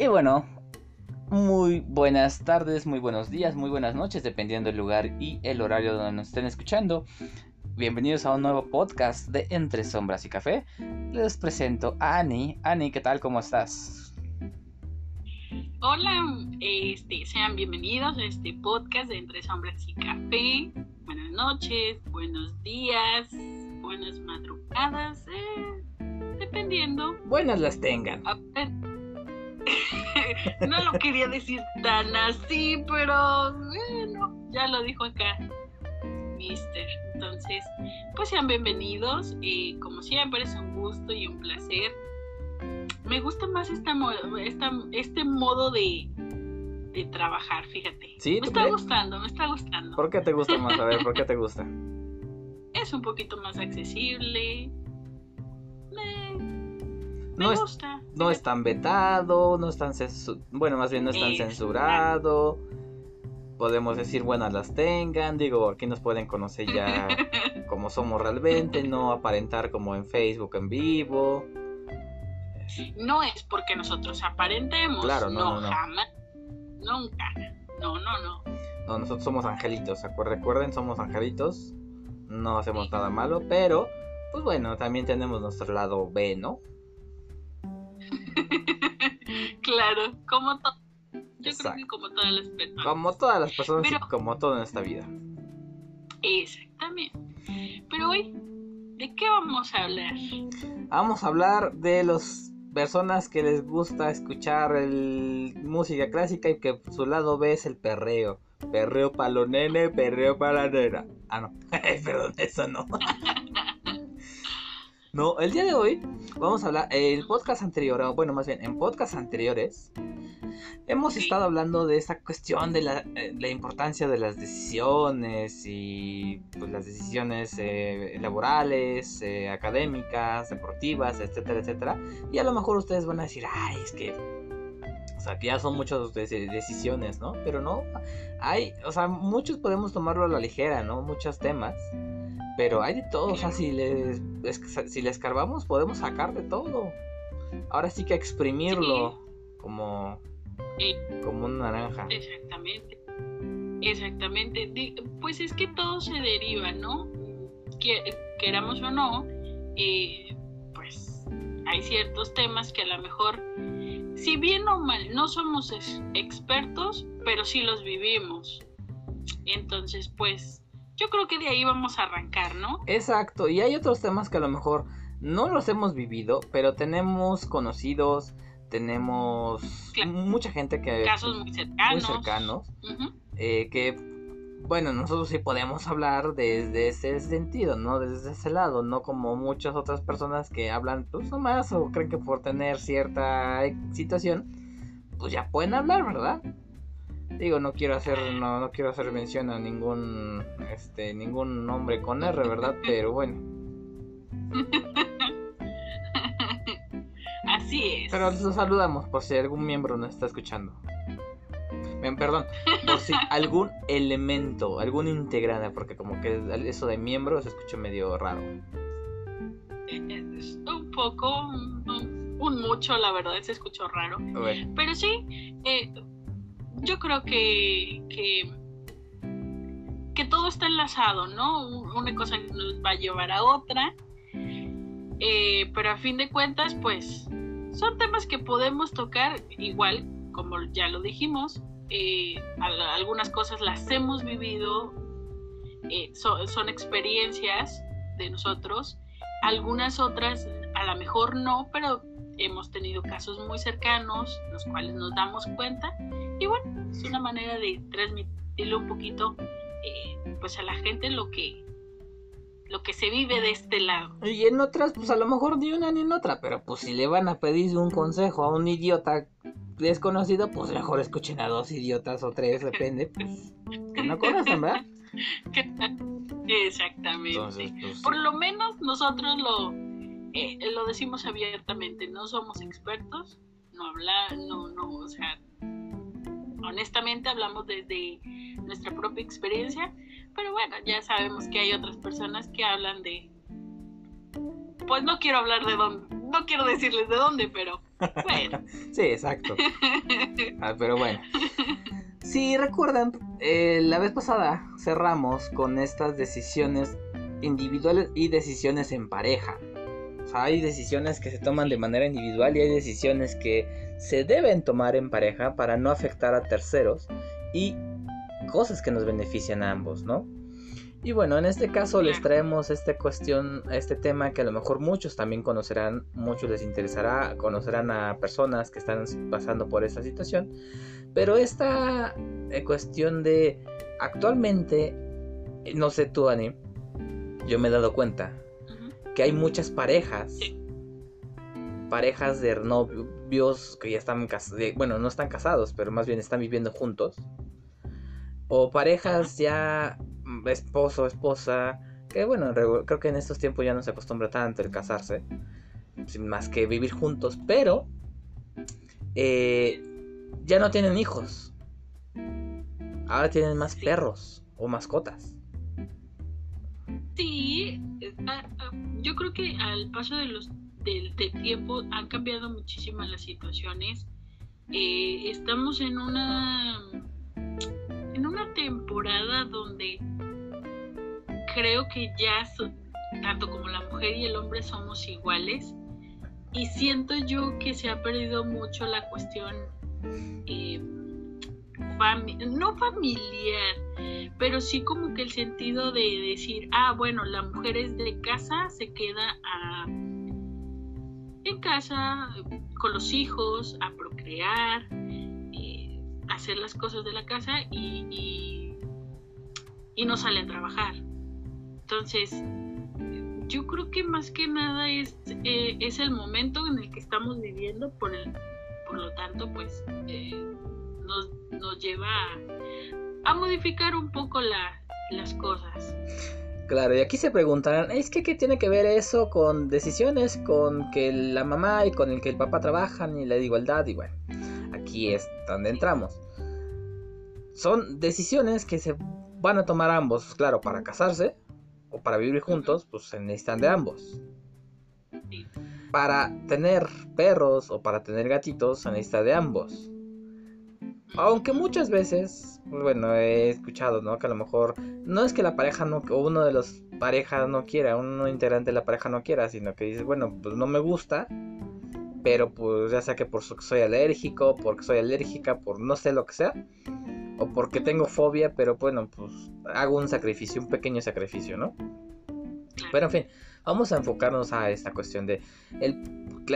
Y bueno, muy buenas tardes, muy buenos días, muy buenas noches, dependiendo del lugar y el horario donde nos estén escuchando. Bienvenidos a un nuevo podcast de Entre Sombras y Café. Les presento a Ani. Ani, ¿qué tal? ¿Cómo estás? Hola, este, sean bienvenidos a este podcast de Entre Sombras y Café. Buenas noches, buenos días, buenas madrugadas, eh, dependiendo. Buenas las tengan. no lo quería decir tan así, pero bueno, ya lo dijo acá, Mister. Entonces, pues sean bienvenidos. y como siempre, es un gusto y un placer. Me gusta más esta, esta este modo de, de trabajar, fíjate. ¿Sí? Me está gustando, me está gustando. ¿Por qué te gusta más? A ver, ¿por qué te gusta? es un poquito más accesible. Me, no gusta. Es, no es tan vetado, no es tan bueno, más bien no es tan censurado. Podemos decir buenas las tengan, digo, aquí nos pueden conocer ya como somos realmente, no aparentar como en Facebook en vivo. No es porque nosotros aparentemos, claro, no, no, jamás, nunca, no, no, no. No, nosotros somos angelitos, recuerden, somos angelitos, no hacemos nada malo, pero, pues bueno, también tenemos nuestro lado B, ¿no? claro, como todo. Yo creo que como todas las personas. Como todas las personas y como todo en esta vida. Exactamente. Pero hoy, ¿de qué vamos a hablar? Vamos a hablar de las personas que les gusta escuchar el, música clásica y que su lado B es el perreo. Perreo para los nene, perreo para la nena. Ah, no. Perdón, eso no. no, el día de hoy vamos a hablar. El podcast anterior, bueno, más bien, en podcast anteriores, hemos estado hablando de esa cuestión de la, eh, la importancia de las decisiones y pues, las decisiones eh, laborales, eh, académicas, deportivas, etcétera, etcétera. Y a lo mejor ustedes van a decir, ay, es que o sea, que ya son muchas decisiones, ¿no? Pero no, hay, o sea, muchos podemos tomarlo a la ligera, ¿no? Muchos temas. Pero hay de todo, o sea, si les, si les escarbamos podemos sacar de todo. Ahora sí que exprimirlo como, como una naranja. Exactamente. Exactamente. Pues es que todo se deriva, ¿no? queramos o no, eh, pues hay ciertos temas que a lo mejor si bien o mal, no somos expertos, pero sí los vivimos. Entonces, pues, yo creo que de ahí vamos a arrancar, ¿no? Exacto, y hay otros temas que a lo mejor no los hemos vivido, pero tenemos conocidos, tenemos mucha gente que... Casos muy cercanos. Muy cercanos, eh, que bueno, nosotros sí podemos hablar desde ese sentido, ¿no? Desde ese lado, no como muchas otras personas que hablan pues nomás o creen que por tener cierta situación, pues ya pueden hablar, ¿verdad? Digo, no quiero hacer, no, no quiero hacer mención a ningún, este, ningún nombre con R, ¿verdad? Pero bueno. Así es. Pero los saludamos por si algún miembro nos está escuchando perdón, por si algún elemento, algún integrante, porque como que eso de miembro se escucha medio raro. un poco, un, mucho, la verdad, se escuchó raro. Pero sí, eh, yo creo que, que, que todo está enlazado, ¿no? Una cosa nos va a llevar a otra. Eh, pero a fin de cuentas, pues son temas que podemos tocar igual, como ya lo dijimos, eh, algunas cosas las hemos vivido, eh, son experiencias de nosotros, algunas otras a lo mejor no, pero hemos tenido casos muy cercanos, los cuales nos damos cuenta, y bueno, es una manera de transmitirle un poquito eh, pues a la gente lo que lo que se vive de este lado. Y en otras, pues a lo mejor ni una ni en otra, pero pues si le van a pedir un consejo a un idiota desconocido, pues mejor escuchen a dos idiotas o tres, depende, pues, que no conocen, ¿verdad? Exactamente. Pues, Por lo menos nosotros lo, eh, lo decimos abiertamente, no somos expertos, no habla, no, no, o sea, honestamente hablamos desde nuestra propia experiencia, pero bueno, ya sabemos que hay otras personas que hablan de, pues no quiero hablar de dónde, no quiero decirles de dónde, pero sí, exacto. Ah, pero bueno. Si recuerdan, eh, la vez pasada cerramos con estas decisiones individuales y decisiones en pareja. O sea, hay decisiones que se toman de manera individual y hay decisiones que se deben tomar en pareja para no afectar a terceros y cosas que nos benefician a ambos, ¿no? Y bueno, en este caso les traemos esta cuestión, este tema que a lo mejor muchos también conocerán, muchos les interesará, conocerán a personas que están pasando por esta situación. Pero esta eh, cuestión de actualmente, eh, no sé tú, Ani, yo me he dado cuenta que hay muchas parejas, parejas de novios que ya están casados, bueno, no están casados, pero más bien están viviendo juntos. O parejas ya esposo, esposa, que bueno, creo que en estos tiempos ya no se acostumbra tanto el casarse, sin más que vivir juntos, pero eh, ya no tienen hijos. Ahora tienen más perros o mascotas. Sí, ah, ah, yo creo que al paso de los del, tiempo han cambiado muchísimas las situaciones. Eh, estamos en una en una temporada donde creo que ya tanto como la mujer y el hombre somos iguales y siento yo que se ha perdido mucho la cuestión eh, no familiar, pero sí como que el sentido de decir, ah, bueno, la mujer es de casa, se queda a, en casa con los hijos, a procrear, eh, hacer las cosas de la casa y, y no sale a trabajar. Entonces, yo creo que más que nada es, eh, es el momento en el que estamos viviendo, por, por lo tanto, pues eh, nos, nos, lleva a, modificar un poco las cosas. Claro, y aquí se preguntarán, ¿es que qué tiene que ver eso con decisiones, con que la mamá y con el que el papá trabajan y la igualdad? Y bueno, aquí es donde entramos. Son decisiones que se van a tomar ambos, claro, para casarse, o para vivir juntos, pues se necesitan de ambos. Para tener perros o para tener gatitos se necesita de ambos. Aunque muchas veces, bueno, he escuchado, ¿no? Que a lo mejor no es que la pareja no, o uno de los parejas no quiera, uno integrante de la pareja no quiera, sino que dice, bueno, pues no me gusta, pero pues ya sea que por soy alérgico, porque soy alérgica, por no sé lo que sea, o porque tengo fobia, pero bueno, pues hago un sacrificio, un pequeño sacrificio, ¿no? Pero en fin, vamos a enfocarnos a esta cuestión de, el,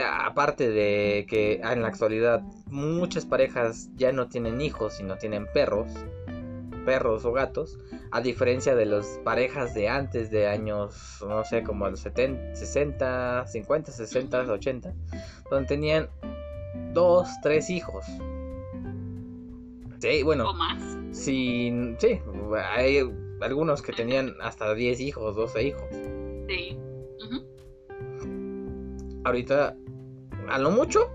aparte de que en la actualidad muchas parejas ya no tienen hijos, sino tienen perros, perros o gatos, a diferencia de las parejas de antes de años, no sé, como los 70, 60, 50, 60, 80, donde tenían dos, tres hijos. Sí, bueno. ¿O más? Sí, sí, hay algunos que tenían hasta 10 hijos, 12 hijos. Sí. Ahorita, a lo mucho,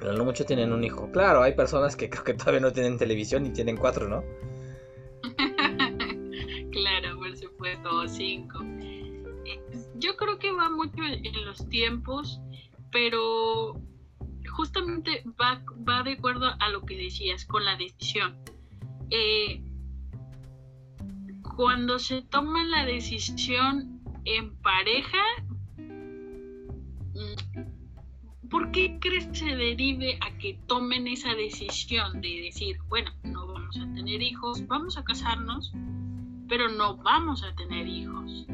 a lo mucho tienen un hijo. Claro, hay personas que creo que todavía no tienen televisión y tienen cuatro, ¿no? claro, por supuesto, cinco. Eh, yo creo que va mucho en los tiempos, pero justamente va, va de acuerdo a lo que decías con la decisión. Eh, cuando se toma la decisión en pareja, ¿por qué crees que se derive a que tomen esa decisión de decir, bueno, no vamos a tener hijos, vamos a casarnos, pero no vamos a tener hijos?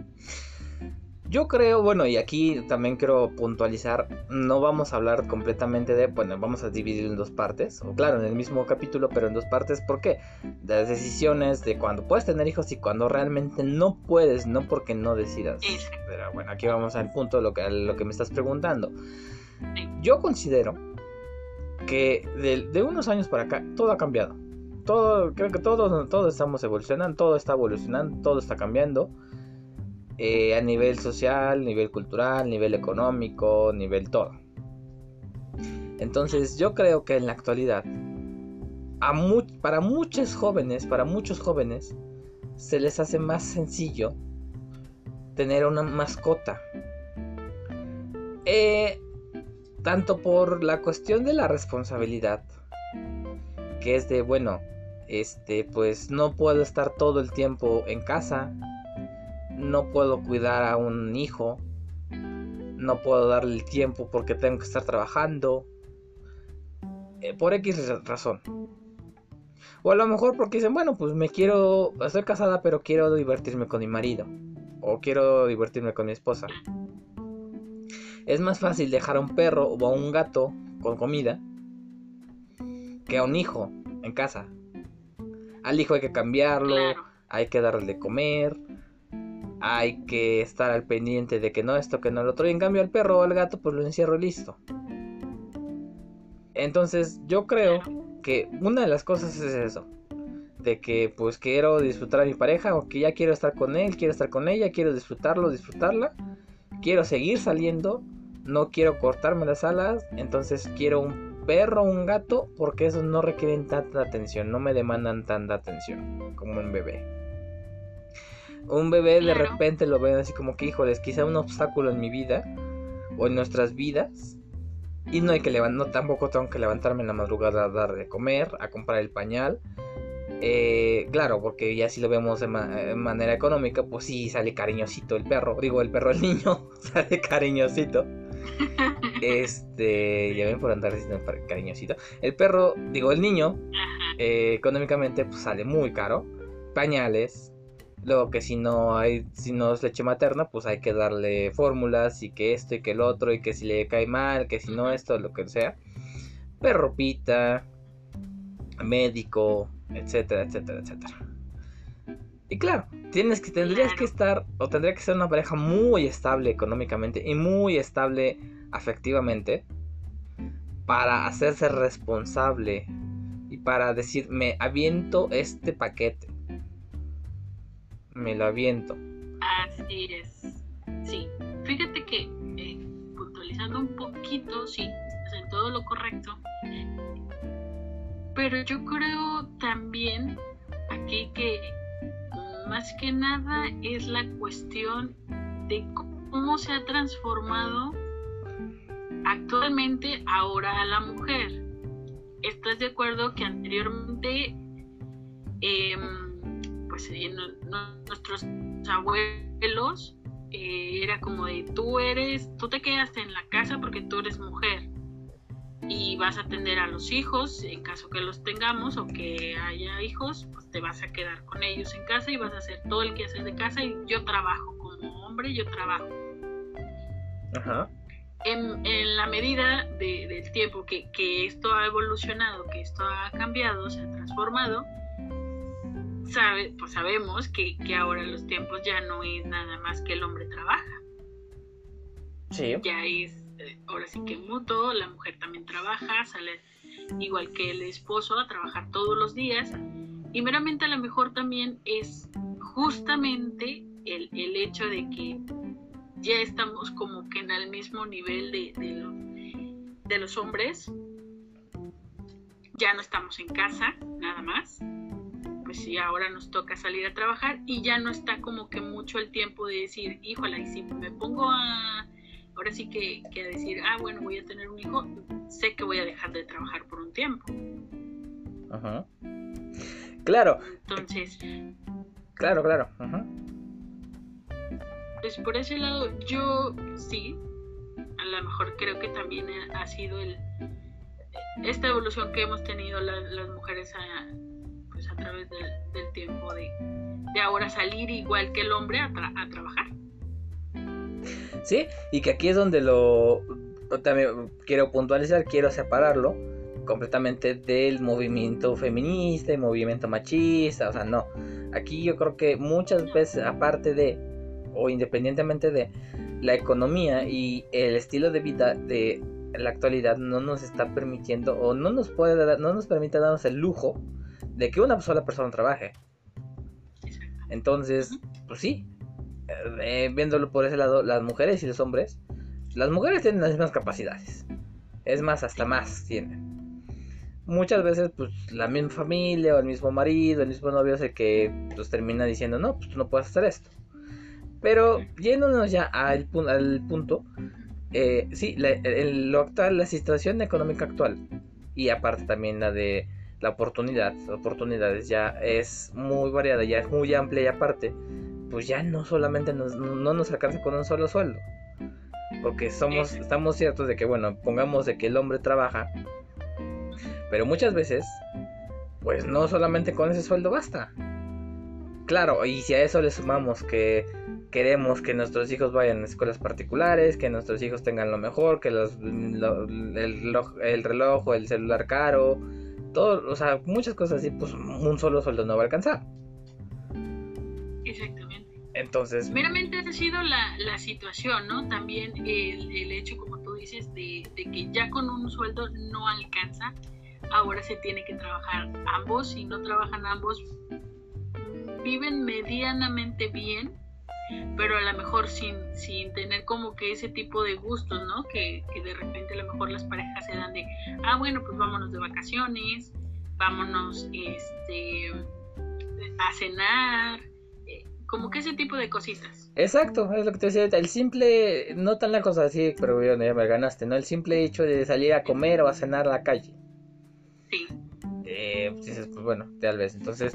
Yo creo, bueno, y aquí también quiero puntualizar, no vamos a hablar completamente de, bueno, vamos a dividir en dos partes, o claro, en el mismo capítulo, pero en dos partes, ¿por qué? De las decisiones de cuando puedes tener hijos y cuando realmente no puedes, no porque no decidas. Pero bueno, aquí vamos al punto, lo que, lo que me estás preguntando. Yo considero que de, unos años para acá todo ha cambiado. Todo, creo que todos, todos estamos evolucionando, todo está evolucionando, todo está cambiando. Eh, a nivel social, nivel cultural, nivel económico, nivel todo. Entonces yo creo que en la actualidad, para muchos jóvenes, para muchos jóvenes, se les hace más sencillo tener una mascota. Eh, tanto por la cuestión de la responsabilidad, que es de, bueno, este, pues no puedo estar todo el tiempo en casa, no puedo cuidar a un hijo, no puedo darle el tiempo porque tengo que estar trabajando, eh, por X razón. O a lo mejor porque dicen, bueno, pues me quiero, estoy casada, pero quiero divertirme con mi marido. O quiero divertirme con mi esposa. Es más fácil dejar a un perro o a un gato con comida que a un hijo en casa. Al hijo hay que cambiarlo, hay que darle de comer, hay que estar al pendiente de que no esto, que no lo otro. Y en cambio al perro o al gato pues lo encierro y listo. Entonces yo creo que una de las cosas es eso. De que pues quiero disfrutar a mi pareja o que ya quiero estar con él, quiero estar con ella, quiero disfrutarlo, disfrutarla. Quiero seguir saliendo, no quiero cortarme las alas, entonces quiero un perro o un gato porque esos no requieren tanta atención, no me demandan tanta atención como un bebé. Un bebé de repente lo ven así como que, híjoles, quizá un obstáculo en mi vida o en nuestras vidas y no hay que levantar, no, tampoco tengo que levantarme en la madrugada a dar de comer, a comprar el pañal. Eh, claro, porque ya si lo vemos de, manera económica, pues sí sale cariñosito el perro. Digo, el perro, el niño sale cariñosito. Este, ya ven por andar diciendo cariñosito. El perro, digo, el niño, eh, económicamente pues sale muy caro. Pañales, Luego que si no hay, si no es leche materna, pues hay que darle fórmulas y que esto y que el otro y que si le cae mal, que si no esto, lo que sea. Perropita, médico, etcétera, etcétera, etcétera. Y claro, tienes que, tendrías que estar, o tendría que ser una pareja muy estable económicamente y muy estable afectivamente para hacerse responsable y para decir, me aviento este paquete me lo aviento. Así es. Sí, fíjate que eh, puntualizando un poquito, sí, en todo lo correcto. Pero yo creo también aquí que más que nada es la cuestión de cómo se ha transformado actualmente ahora a la mujer. ¿Estás de acuerdo que anteriormente eh, pues nuestros abuelos eh, era como de tú eres, tú te quedas en la casa porque tú eres mujer y vas a atender a los hijos en caso que los tengamos o que haya hijos, pues te vas a quedar con ellos en casa y vas a hacer todo el que haces de casa y yo trabajo como hombre, yo trabajo. Ajá. En, la medida del tiempo que, que esto ha evolucionado, que esto ha cambiado, se ha transformado, sabe, pues sabemos que, que ahora los tiempos ya no es nada más que el hombre trabaja. Sí. Ya es, ahora sí que mutuo, la mujer también trabaja, sale igual que el esposo a trabajar todos los días. Y meramente a lo mejor también es justamente el, el hecho de que ya estamos como que en el mismo nivel de, de, de los hombres. Ya no estamos en casa, nada más pues sí, ahora nos toca salir a trabajar y ya no está como que mucho el tiempo de decir, híjole, y si me pongo a, ahora sí que, que a decir, ah, bueno, voy a tener un hijo, sé que voy a dejar de trabajar por un tiempo. Ajá. Claro. Entonces. Claro, claro. Ajá. Pues por ese lado, yo sí, a lo mejor creo que también ha sido el esta evolución que hemos tenido las mujeres a, pues, a través del, tiempo de, ahora salir igual que el hombre a, trabajar. Sí, y que aquí es donde lo también quiero puntualizar, quiero separarlo completamente del movimiento feminista y movimiento machista, o sea, no. Aquí yo creo que muchas veces, aparte de, o independientemente de, la economía y el estilo de vida de la actualidad no nos está permitiendo o no nos puede dar, no nos permite darnos el lujo de que una sola persona trabaje. Entonces, pues sí, eh, viéndolo por ese lado, las mujeres y los hombres, las mujeres tienen las mismas capacidades. Es más, hasta más tienen. Muchas veces, pues, la misma familia o el mismo marido, el mismo novio es el que pues, termina diciendo, no, pues tú no puedes hacer esto. Pero yéndonos ya al, al punto, eh, sí, la, lo actual, la situación económica actual y aparte también la de la oportunidad, oportunidades ya es muy variada, ya es muy amplia y aparte, pues ya no solamente nos, no nos alcanza con un solo sueldo. Porque somos, estamos ciertos de que, bueno, pongamos de que el hombre trabaja, pero muchas veces, pues no solamente con ese sueldo basta. Claro, y si a eso le sumamos que queremos que nuestros hijos vayan a escuelas particulares, que nuestros hijos tengan lo mejor, que los, el, reloj o el celular caro, todo, o sea, muchas cosas así, pues un solo sueldo no va a alcanzar. Exactamente. Entonces... Meramente ha sido la, la situación, ¿no? También el, el, hecho, como tú dices, de, de que ya con un sueldo no alcanza, ahora se tiene que trabajar ambos, si no trabajan ambos, viven medianamente bien, pero a lo mejor sin, sin tener como que ese tipo de gustos, ¿no? Que, que, de repente a lo mejor las parejas se dan de, ah, bueno, pues vámonos de vacaciones, vámonos este, a cenar, como que ese tipo de cositas. Exacto, es lo que te decía, el simple, no tan la cosa así, pero ya me ganaste, ¿no? El simple hecho de salir a comer o a cenar a la calle. Sí. Eh, pues, pues bueno, tal vez. Entonces,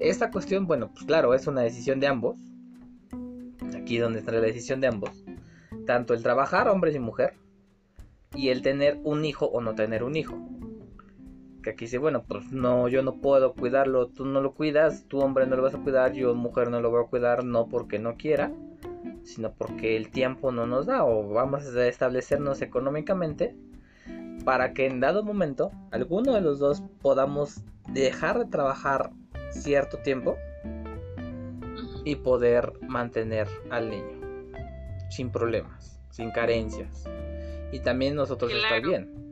esta cuestión, bueno, pues claro, es una decisión de ambos aquí donde está la decisión de ambos, tanto el trabajar hombre y mujer y el tener un hijo o no tener un hijo. Que aquí dice, bueno, pues no, yo no puedo cuidarlo, tú no lo cuidas, tú hombre no lo vas a cuidar, yo mujer no lo voy a cuidar, no porque no quiera, sino porque el tiempo no nos da o vamos a establecernos económicamente para que en dado momento alguno de los dos podamos dejar de trabajar cierto tiempo y poder mantener al niño sin problemas, sin carencias. Y también nosotros estar bien.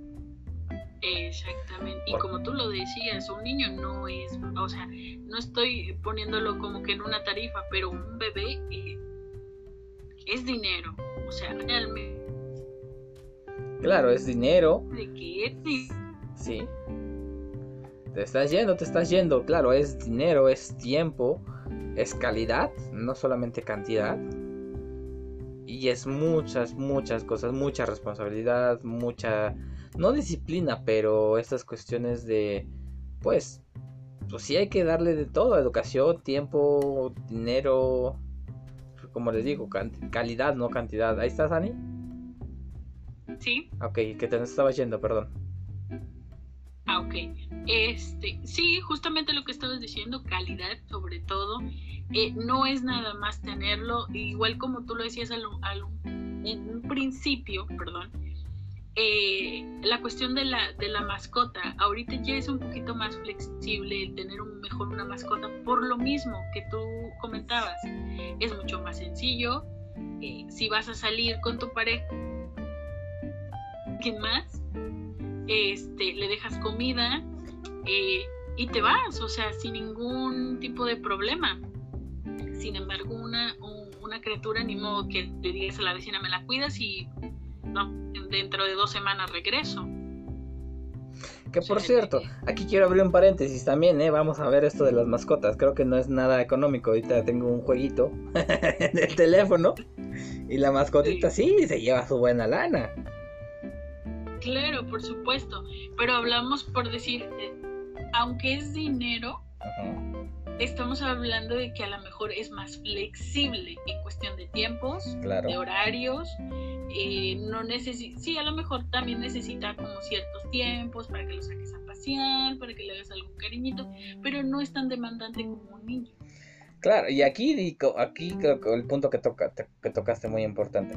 Exactamente. Y como tú lo decías, un niño no es, o sea, no estoy poniéndolo como que en una tarifa, pero un bebé eh, es dinero. O sea, realmente. Claro, es dinero. ¿De qué? Sí. Te estás yendo, te estás yendo. Claro, es dinero, es tiempo es calidad, no solamente cantidad. Y es muchas, muchas cosas, mucha responsabilidad, mucha, no disciplina, pero estas cuestiones de, pues, pues sí hay que darle de todo, educación, tiempo, dinero, como les digo, calidad, no cantidad. ¿Ahí estás, Ani? Sí. Ok, que te estaba yendo, perdón. Ah, ok. Este, sí, justamente lo que estabas diciendo, calidad sobre todo. Eh, no es nada más tenerlo, igual como tú lo decías al, en un principio, perdón, eh, la cuestión de la, de la mascota, ahorita ya es un poquito más flexible el tener un, mejor una mascota, por lo mismo que tú comentabas, es mucho más sencillo, eh, si vas a salir con tu pareja, ¿quién más? Este, le dejas comida y te vas, o sea, sin ningún tipo de problema. Sin embargo, una, una criatura ni modo que le digas a la vecina me la cuidas y no, dentro de dos semanas regreso. Que por cierto, aquí quiero abrir un paréntesis también, ¿eh? Vamos a ver esto de las mascotas. Creo que no es nada económico. Ahorita tengo un jueguito en el teléfono. Y la mascotita sí. se lleva su buena lana. Claro, por supuesto. Pero hablamos por decir, eh, aunque es dinero, estamos hablando de que a lo mejor es más flexible en cuestión de tiempos, de horarios. Eh, no sí, a lo mejor también necesita como ciertos tiempos para que lo saques a pasear, para que le hagas algún cariñito, pero no es tan demandante como un niño. Claro, y aquí, aquí creo que el punto que, toca, que tocaste muy importante.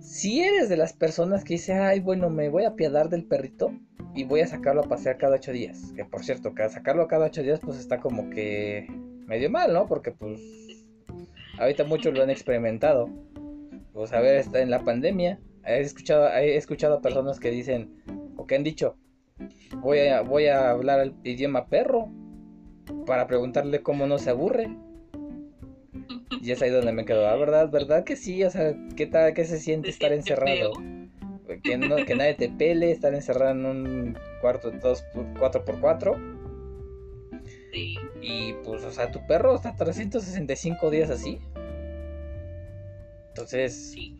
Si eres de las personas que dice, ay, bueno, me voy a apiadar del perrito, y voy a sacarlo a pasear cada ocho días. Que por cierto, sacarlo cada ocho días pues está como que medio mal, ¿no? Porque pues ahorita muchos lo han experimentado. Pues a ver, está en la pandemia. He escuchado, he escuchado personas que dicen, o que han dicho, voy a, voy a hablar el idioma perro para preguntarle cómo no se aburre. Y es ahí donde me quedo, ¿ah, verdad? ¿Verdad que sí? O sea, ¿qué tal, qué se siente estar encerrado? Que, no, que nadie te pele, estar encerrado en un cuarto de 4x4. Sí. Y pues, o sea, tu perro está 365 días así. Entonces, sí,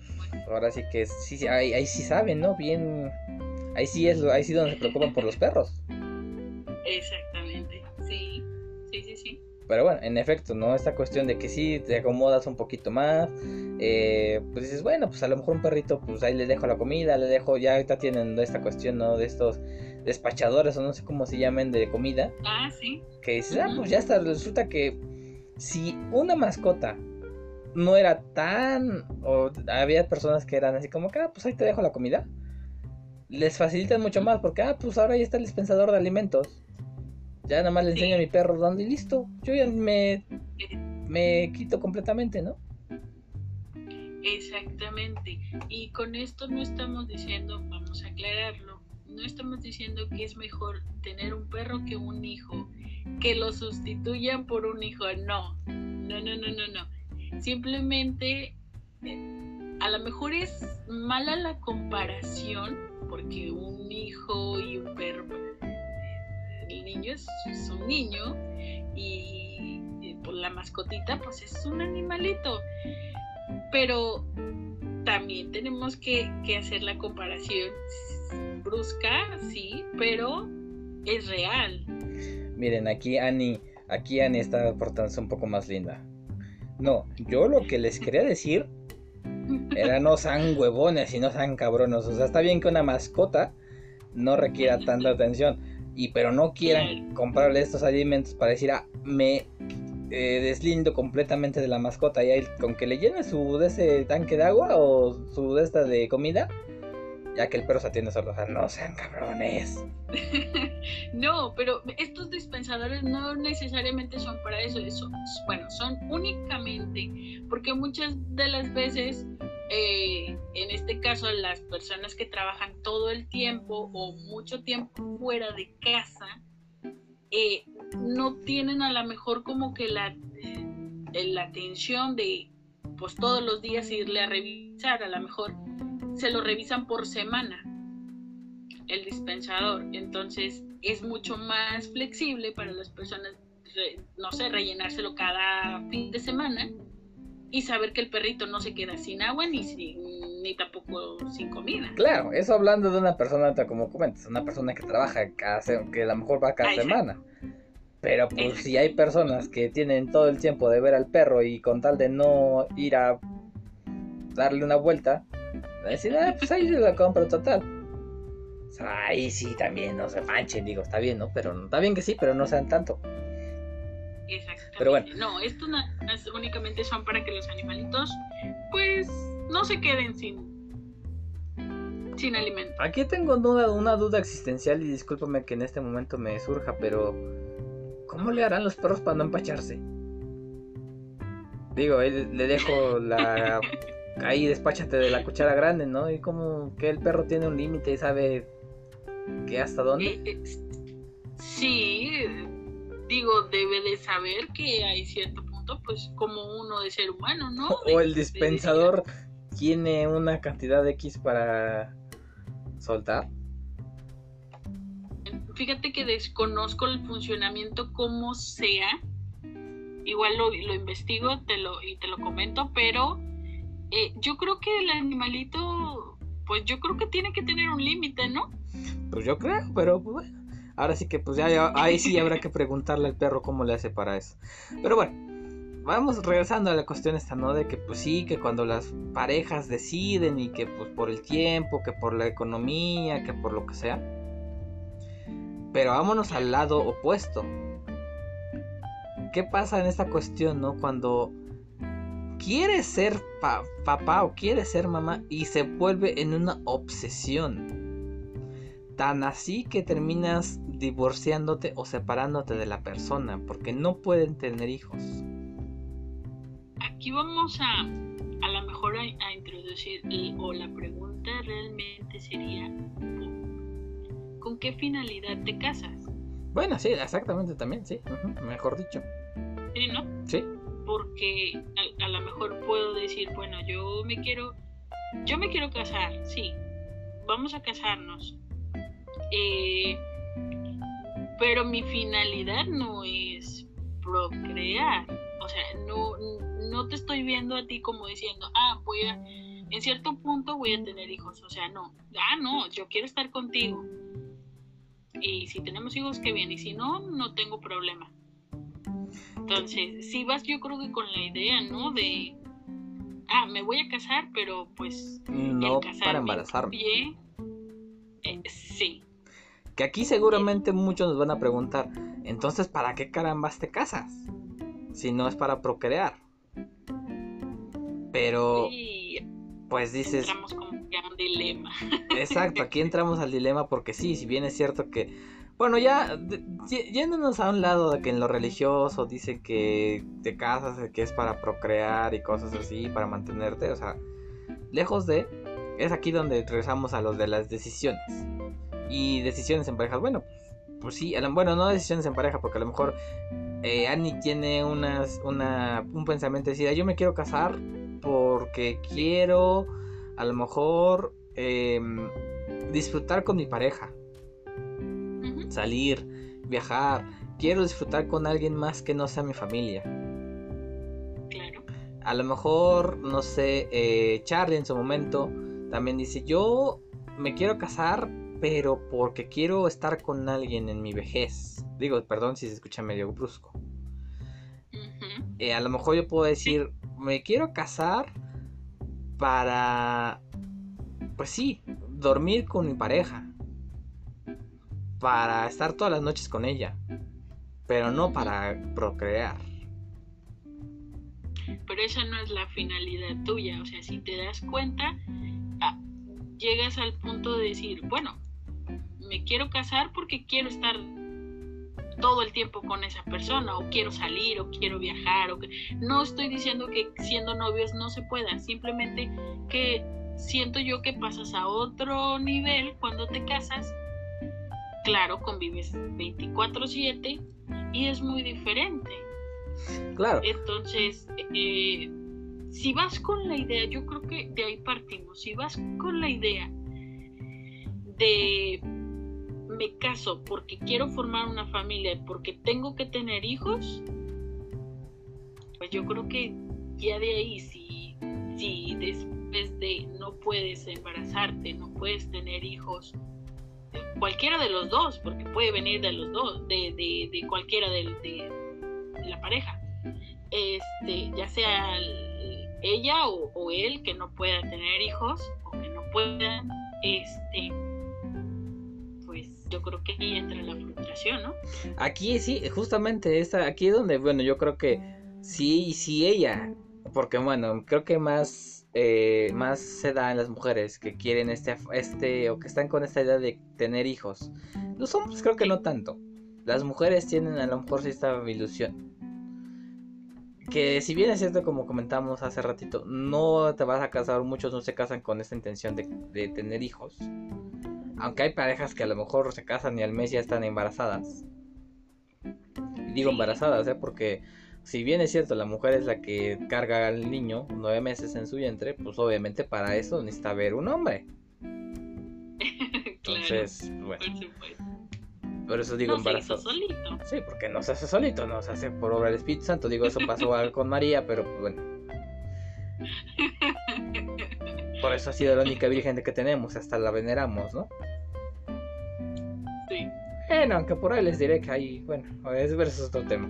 ahora sí que sí, ahí, ahí sí saben, ¿no? Bien, ahí sí es, ahí sí donde se preocupan por los perros. Sí, sí, sí, sí. Pero bueno, en efecto, ¿no? Esta cuestión de que sí te acomodas un poquito más, eh, pues dices, bueno, pues a lo mejor un perrito, pues ahí le dejo la comida, le dejo, ya ahorita tienen esta cuestión, ¿no? De estos despachadores o no sé cómo se llamen de comida. Ah, sí. Que dices, ah, pues ya está, resulta que si una mascota no era tan, o había personas que eran así como que, ah, pues ahí te dejo la comida, les facilitan mucho más porque, ah, pues ahora ya está el dispensador de alimentos. Ya nada más le enseño a mi perro dónde y listo. Yo ya me, me quito completamente, ¿no? Exactamente. Y con esto no estamos diciendo, vamos a aclararlo, no estamos diciendo que es mejor tener un perro que un hijo, que lo sustituyan por un hijo. No, no, no, no, no, no. Simplemente, eh, a lo mejor es mala la comparación, porque un hijo y un perro, el niño es, un niño y, por la mascotita, pues es un animalito. Pero también tenemos que, que hacer la comparación brusca, sí, pero es real. Miren, aquí Annie, aquí Annie está portándose un poco más linda. No, yo lo que les quería decir era no sean huevones y no sean cabrones. O sea, está bien que una mascota no requiera tanta atención. Y pero no quieran comprarle estos alimentos para decir, ah, me eh, deslindo completamente de la mascota. Y con que le llene su de ese tanque de agua o su de esta de comida, ya que el perro se atiende solo. O no sean cabrones. no, pero estos dispensadores no necesariamente son para eso. eso. Bueno, son únicamente porque muchas de las veces, eh, en este caso, las personas que trabajan todo el tiempo o mucho tiempo fuera de casa, eh, no tienen a lo mejor como que la, eh, la atención de pues todos los días irle a revisar, a lo mejor se lo revisan por semana el dispensador. Entonces es mucho más flexible para las personas, no sé, rellenárselo cada fin de semana y saber que el perrito no se queda sin agua ni, ni tampoco sin comida. Claro, eso hablando de una persona, como comentas, una persona que trabaja cada, que a lo mejor va cada semana. Pero pues si hay personas que tienen todo el tiempo de ver al perro y con tal de no ir a darle una vuelta, decir, ah, pues ahí se la compro total. ahí sí también no se manchen, digo, está bien, ¿no? Pero está bien que sí, pero no sean tanto. Exactamente. Pero bueno. No, esto no, únicamente son para que los animalitos, pues, no se queden sin sin alimento. Aquí tengo una, una duda existencial y discúlpame que en este momento me surja, pero ¿cómo le harán los perros para no empacharse? Digo, le dejo la ahí despáchate de la cuchara grande, ¿no? Y como que el perro tiene un límite y sabe que hasta dónde. Eh, eh, sí, digo, debe de saber que hay cierto punto, pues como uno de ser humano, ¿no? o el dispensador tiene una cantidad de X para soltar. Fíjate que desconozco el funcionamiento como sea. Igual lo, lo investigo te lo, y te lo comento, pero eh, yo creo que el animalito, pues yo creo que tiene que tener un límite, ¿no? Pues yo creo, pero pues bueno. Ahora sí que pues ya, ahí sí habrá que preguntarle al perro cómo le hace para eso. Pero bueno, vamos regresando a la cuestión esta, ¿no? De que pues sí, que cuando las parejas deciden y que pues por el tiempo, que por la economía, que por lo que sea. Pero vámonos al lado opuesto. ¿Qué pasa en esta cuestión, no? Cuando quiere ser papá o quiere ser mamá y se vuelve en una obsesión. Tan así que terminas divorciándote o separándote de la persona porque no pueden tener hijos. Aquí vamos a a lo mejor a, introducir o la pregunta realmente sería ¿con qué finalidad te casas? Bueno, sí, exactamente también, sí, mejor dicho. Sí, ¿no? Sí porque a, lo mejor puedo decir, bueno, yo me quiero, yo me quiero casar, sí, vamos a casarnos. Eh, pero mi finalidad no es procrear. O sea, no, no te estoy viendo a ti como diciendo, ah, voy a, en cierto punto voy a tener hijos, o sea, no, ah, no, yo quiero estar contigo. Y si tenemos hijos, qué bien, y si no, no tengo problema. Entonces, si vas yo creo que con la idea, ¿no? De, ah, me voy a casar, pero pues... No para embarazarme. Eh, sí. Que aquí seguramente muchos nos van a preguntar, entonces, ¿para qué carambas te casas? Si no es para procrear. Pero... pues dices... Entramos como ya un dilema. Exacto, aquí entramos al dilema porque sí, si bien es cierto que bueno, ya yéndonos a un lado de que en lo religioso dice que te casas, que es para procrear y cosas así, para mantenerte, o sea, lejos de, es aquí donde regresamos a los de las decisiones. Y decisiones en pareja, bueno, pues sí, bueno, no decisiones en pareja, porque a lo mejor eh, Annie tiene unas, una, un pensamiento de decir, yo me quiero casar porque quiero, a lo mejor, em, disfrutar con mi pareja salir, viajar. Quiero disfrutar con alguien más que no sea mi familia. Claro. A lo mejor, no sé, eh, Charlie en su momento también dice, yo me quiero casar, pero porque quiero estar con alguien en mi vejez. Digo, perdón si se escucha medio brusco. Eh, a lo mejor yo puedo decir, me quiero casar para, pues sí, dormir con mi pareja para estar todas las noches con ella, pero no para procrear. Pero esa no es la finalidad tuya, o sea, si te das cuenta, ah, llegas al punto de decir, bueno, me quiero casar porque quiero estar todo el tiempo con esa persona o quiero salir o quiero viajar o que... no estoy diciendo que siendo novios no se pueda simplemente que siento yo que pasas a otro nivel cuando te casas claro, convives 24/7 y es muy diferente. Claro. Entonces, eh, si vas con la idea, yo creo que de ahí partimos, si vas con la idea de me caso porque quiero formar una familia, porque tengo que tener hijos, pues yo creo que ya de ahí, si, si después de no puedes embarazarte, no puedes tener hijos, cualquiera de los dos, porque puede venir de los dos, de, de, cualquiera de, de, la pareja. Este, ya sea ella o, él que no pueda tener hijos o que no puedan, este, pues yo creo que ahí entra la frustración, ¿no? Aquí sí, justamente esta, aquí es donde, bueno, yo creo que sí, sí ella, porque bueno, creo que más eh, más se da en las mujeres que quieren este, este o que están con esta idea de tener hijos. Los hombres creo que no tanto. Las mujeres tienen a lo mejor esta ilusión. Que si bien es cierto, como comentamos hace ratito, no te vas a casar, muchos no se casan con esta intención de, de tener hijos. Aunque hay parejas que a lo mejor se casan y al mes ya están embarazadas. Y digo embarazadas, ¿eh? Porque si bien es cierto, la mujer es la que carga al niño nueve meses en su vientre, pues obviamente para eso necesita ver un hombre. Entonces, bueno. Por eso digo embarazo. solito. Sí, porque no se hace solito, no se hace por obra del Espíritu Santo. Digo, eso pasó con María, pero pues bueno. Por eso ha sido la única virgen que tenemos, hasta la veneramos, ¿no? Sí. Bueno, aunque por ahí les diré que hay, bueno, es otro tema.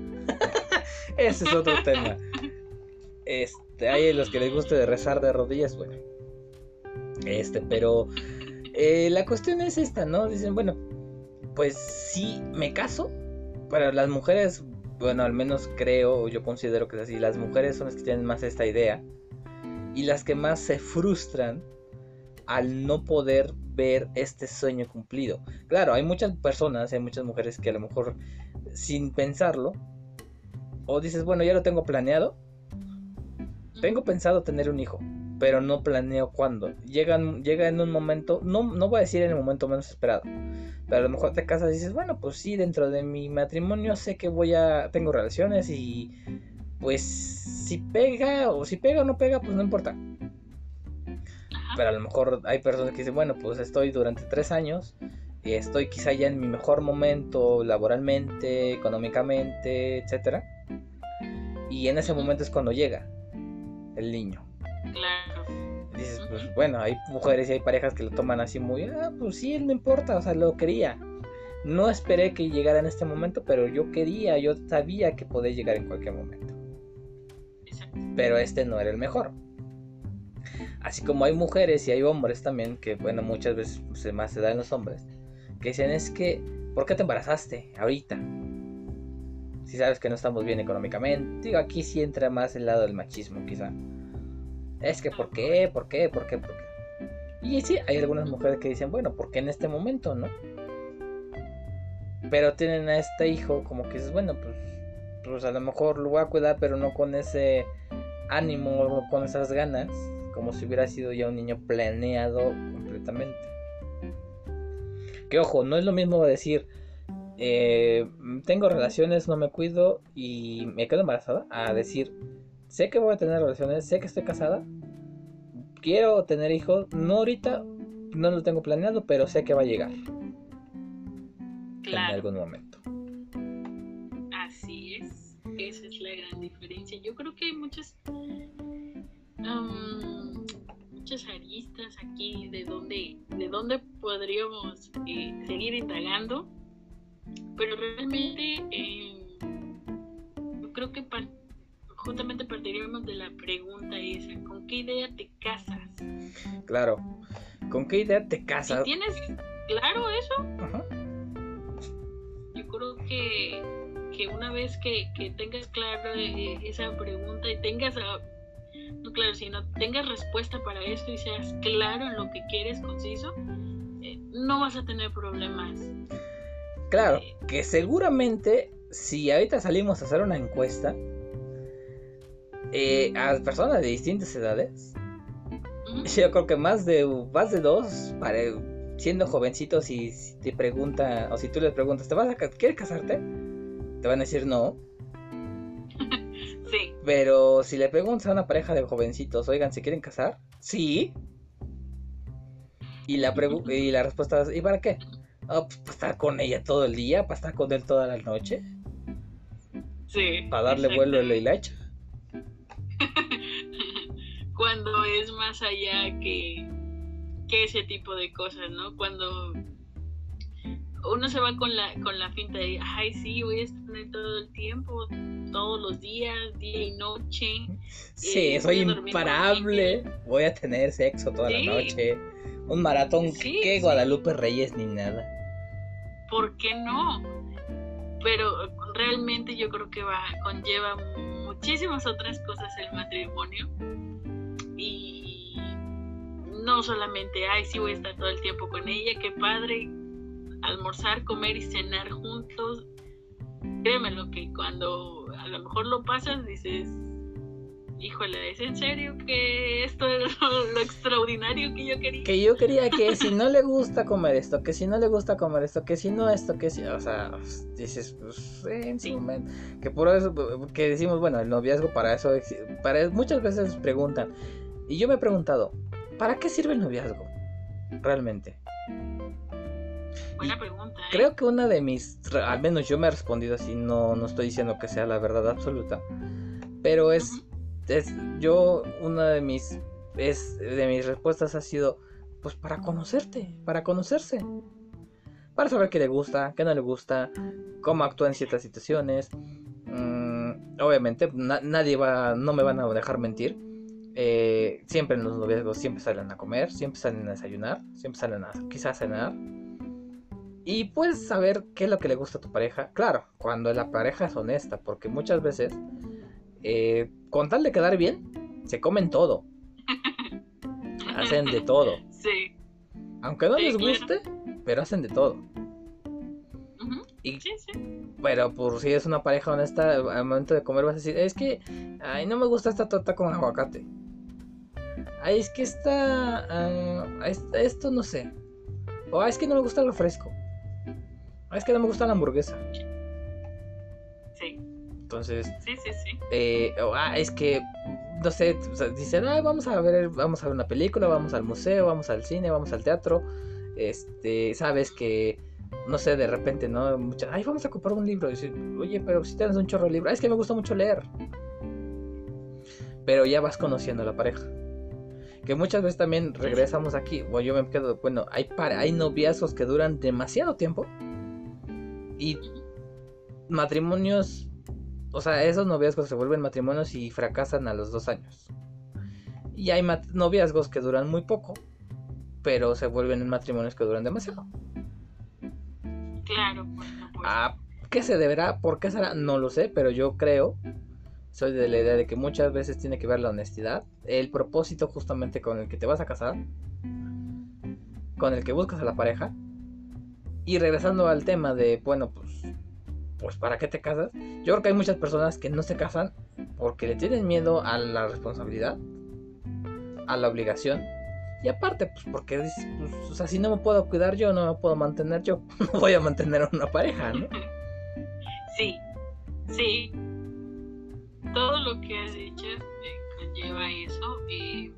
Ese es otro tema. Este, hay los que les guste de rezar de rodillas, bueno. Este, pero eh, la cuestión es esta, ¿no? Dicen, bueno, pues sí, me caso. Para las mujeres, bueno, al menos creo, yo considero que es así. Las mujeres son las que tienen más esta idea. Y las que más se frustran al no poder ver este sueño cumplido. Claro, hay muchas personas, hay muchas mujeres que a lo mejor sin pensarlo o dices, bueno, ya lo tengo planeado. Tengo pensado tener un hijo, pero no planeo cuándo. Llega, llega en un momento, no, no voy a decir en el momento menos esperado, pero a lo mejor te casas y dices, bueno, pues sí, dentro de mi matrimonio sé que voy a, tengo relaciones y pues si pega o si pega o no pega, pues no importa. Pero a lo mejor hay personas que dicen, bueno, pues estoy durante tres años estoy quizá ya en mi mejor momento laboralmente, económicamente, etcétera y en ese momento es cuando llega el niño. Claro. dices, pues bueno, hay mujeres y hay parejas que lo toman así muy, ah, pues sí, no importa, o sea, lo quería. No esperé que llegara en este momento, pero yo quería, yo sabía que podía llegar en cualquier momento. Pero este no era el mejor. Así como hay mujeres y hay hombres también, que bueno, muchas veces se más se da en los hombres, que dicen es que, ¿por qué te embarazaste ahorita? Si sabes que no estamos bien económicamente. Digo, aquí sí entra más el lado del machismo, quizá. Es que, ¿por qué? ¿Por qué? ¿Por qué? ¿Por qué? Y sí, hay algunas mujeres que dicen, bueno, ¿por qué en este momento, no? Pero tienen a este hijo como que dices, bueno, pues, pues a lo mejor lo voy a cuidar, pero no con ese ánimo, con esas ganas, como si hubiera sido ya un niño planeado completamente. Que ojo, no es lo mismo decir, eh, tengo relaciones, no me cuido y me quedo embarazada, a decir, sé que voy a tener relaciones, sé que estoy casada, quiero tener hijos, no ahorita, no lo tengo planeado, pero sé que va a llegar. En algún momento. Así es, esa es la gran diferencia. Yo creo que hay muchas, muchas aristas aquí de donde, de dónde podríamos eh, seguir indagando pero realmente eh, yo creo que justamente partiríamos de la pregunta esa, ¿con qué idea te casas? Claro, ¿con qué idea te casas? ¿Tienes claro eso? Ajá. Yo creo que, que una vez que, que tengas claro eh, esa pregunta y tengas, no claro, sino tengas respuesta para esto y seas claro en lo que quieres, conciso, eh, no vas a tener problemas Claro, que seguramente si ahorita salimos a hacer una encuesta eh, a personas de distintas edades, yo creo que más de más de dos, siendo jovencitos, y si te pregunta o si tú les preguntas, ¿te vas a quieres casarte? Te van a decir no. Sí. Pero si le preguntas a una pareja de jovencitos, oigan, ¿se quieren casar? Sí. Y la, y la respuesta es, ¿y para qué? Oh, pues, para estar con ella todo el día, para estar con él toda la noche. Sí. Para darle vuelo a la hilacha. Cuando es más allá que, que ese tipo de cosas, ¿no? Cuando uno se va con la, con la finta de, ay, sí, voy a estar todo el tiempo, todos los días, día y noche. Sí, eh, soy imparable, voy a tener sexo toda la noche. Un maratón que Guadalupe Reyes ni nada. ¿Por qué no? Pero realmente yo creo que va, conlleva muchísimas otras cosas el matrimonio. Y no solamente, ay, sí voy a estar todo el tiempo con ella, qué padre, almorzar, comer y cenar juntos. Créeme lo que cuando a lo mejor lo pasas dices, híjole, ¿es en serio que esto es lo, extraordinario que yo quería? Que yo quería que si no le gusta comer esto, que si no le gusta comer esto, que si no esto, que si, o sea, dices, pues, en su momento, que por eso, que decimos, bueno, el noviazgo para eso, para muchas veces preguntan, y yo me he preguntado, ¿para qué sirve el noviazgo? Realmente. Buena pregunta. ¿eh? Creo que una de mis, al menos yo me he respondido así, no, no estoy diciendo que sea la verdad absoluta, pero es es, yo una de mis es, de mis respuestas ha sido pues para conocerte, para conocerse. Para saber qué le gusta, qué no le gusta, cómo actúa en ciertas situaciones. Mm, obviamente, nadie va, no me van a dejar mentir. Eh, siempre en los noviazgos siempre salen a comer, siempre salen a desayunar, siempre salen a quizás a cenar. Y puedes saber qué es lo que le gusta a tu pareja. Claro, cuando la pareja es honesta, porque muchas veces eh, con tal de quedar bien, se comen todo. hacen de todo. Sí. Aunque no les guste, pero hacen de todo. sí, sí. Pero por si es una pareja honesta, al momento de comer vas a decir, es que, ay, no me gusta esta torta con aguacate. Ay, es que esta, uh, esto no sé. O es que no me gusta el refresco. Es que no me gusta la hamburguesa. Entonces, sí, sí, sí. Eh, ah, es que, no sé, dicen, ah, vamos a ver, vamos a ver una película, vamos al museo, vamos al cine, vamos al teatro. Este, sabes que, no sé, de repente, ¿no? Muchas, ay, vamos a comprar un libro. Y oye, pero si tienes un chorro de libros, ah, es que me gusta mucho leer. Pero ya vas conociendo a la pareja. que muchas veces también regresamos aquí, o yo me quedo, bueno, hay, hay noviazgos que duran demasiado tiempo y matrimonios, o sea, esos noviazgos se vuelven matrimonios y fracasan a los dos años. Y hay noviazgos que duran muy poco, pero se vuelven matrimonios que duran demasiado. Claro, ¿A qué se deberá? ¿Por qué será? No lo sé, pero yo creo, soy de la idea de que muchas veces tiene que ver la honestidad, el propósito justamente con el que te vas a casar, con el que buscas a la pareja. Y regresando al tema de, bueno, pues, pues ¿para qué te casas? Yo creo que hay muchas personas que no se casan porque le tienen miedo a la responsabilidad, a la obligación y aparte, pues porque pues, o sea, si no me puedo cuidar yo, no me puedo mantener yo, no voy a mantener una pareja, ¿no? Sí, sí. Todo lo que has dicho conlleva eso. y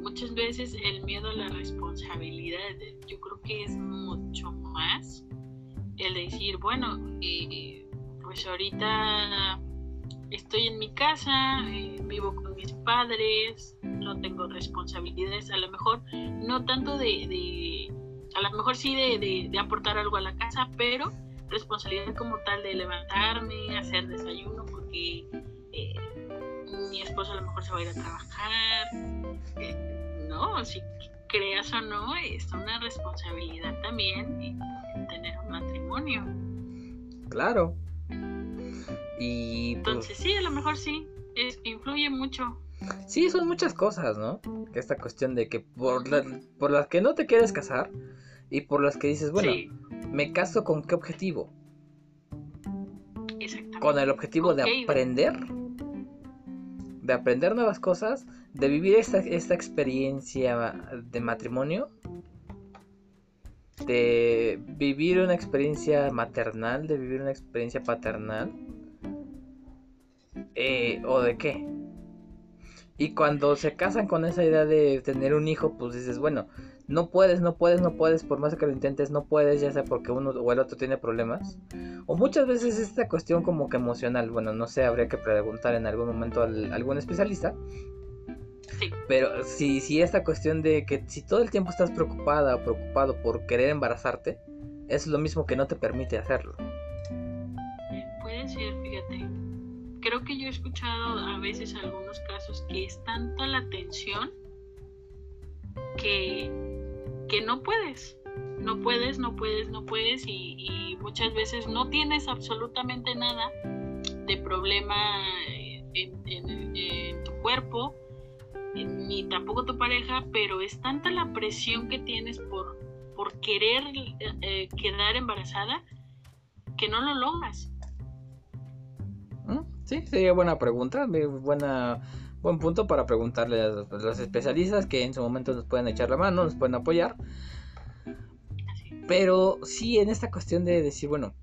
muchas veces el miedo a la responsabilidad, yo creo que es mucho más el decir, bueno, eh, pues ahorita estoy en mi casa, eh, vivo con mis padres, no tengo responsabilidades, a lo mejor no tanto de, a lo mejor sí de, aportar algo a la casa, pero responsabilidad como tal de levantarme, hacer desayuno, porque eh, mi esposo a lo mejor se va a ir a trabajar, no, si creas o no, es una responsabilidad también tener un matrimonio. Claro, y pues, Entonces sí, a lo mejor sí, influye mucho. Sí, son muchas cosas, ¿no? Que esta cuestión de que por, por las que no te quieres casar y por las que dices, bueno, ¿me caso con qué objetivo? Con el objetivo de aprender, de aprender nuevas cosas, de vivir esta, esta experiencia de matrimonio, de vivir una experiencia maternal, de vivir una experiencia paternal eh, o de qué. Y cuando se casan con esa idea de tener un hijo, pues dices, bueno, no puedes, no puedes, no puedes, por más que lo intentes, no puedes, ya sea porque uno o el otro tiene problemas. O muchas veces esta cuestión como que emocional, bueno, no sé, habría que preguntar en algún momento a algún especialista. Pero si, si esta cuestión de que si todo el tiempo estás preocupada o preocupado por querer embarazarte, es lo mismo que no te permite hacerlo. Puede ser, fíjate creo que yo he escuchado a veces algunos casos que es tanta la tensión que, que no puedes, no puedes, no puedes, no puedes y, muchas veces no tienes absolutamente nada de problema en, tu cuerpo, ni tampoco tu pareja, pero es tanta la presión que tienes por, por querer eh, quedar embarazada que no lo logras. Sí, sería buena pregunta, buena, buen punto para preguntarle a los, especialistas que en su momento nos pueden echar la mano, nos pueden apoyar. Pero sí, en esta cuestión de decir, bueno,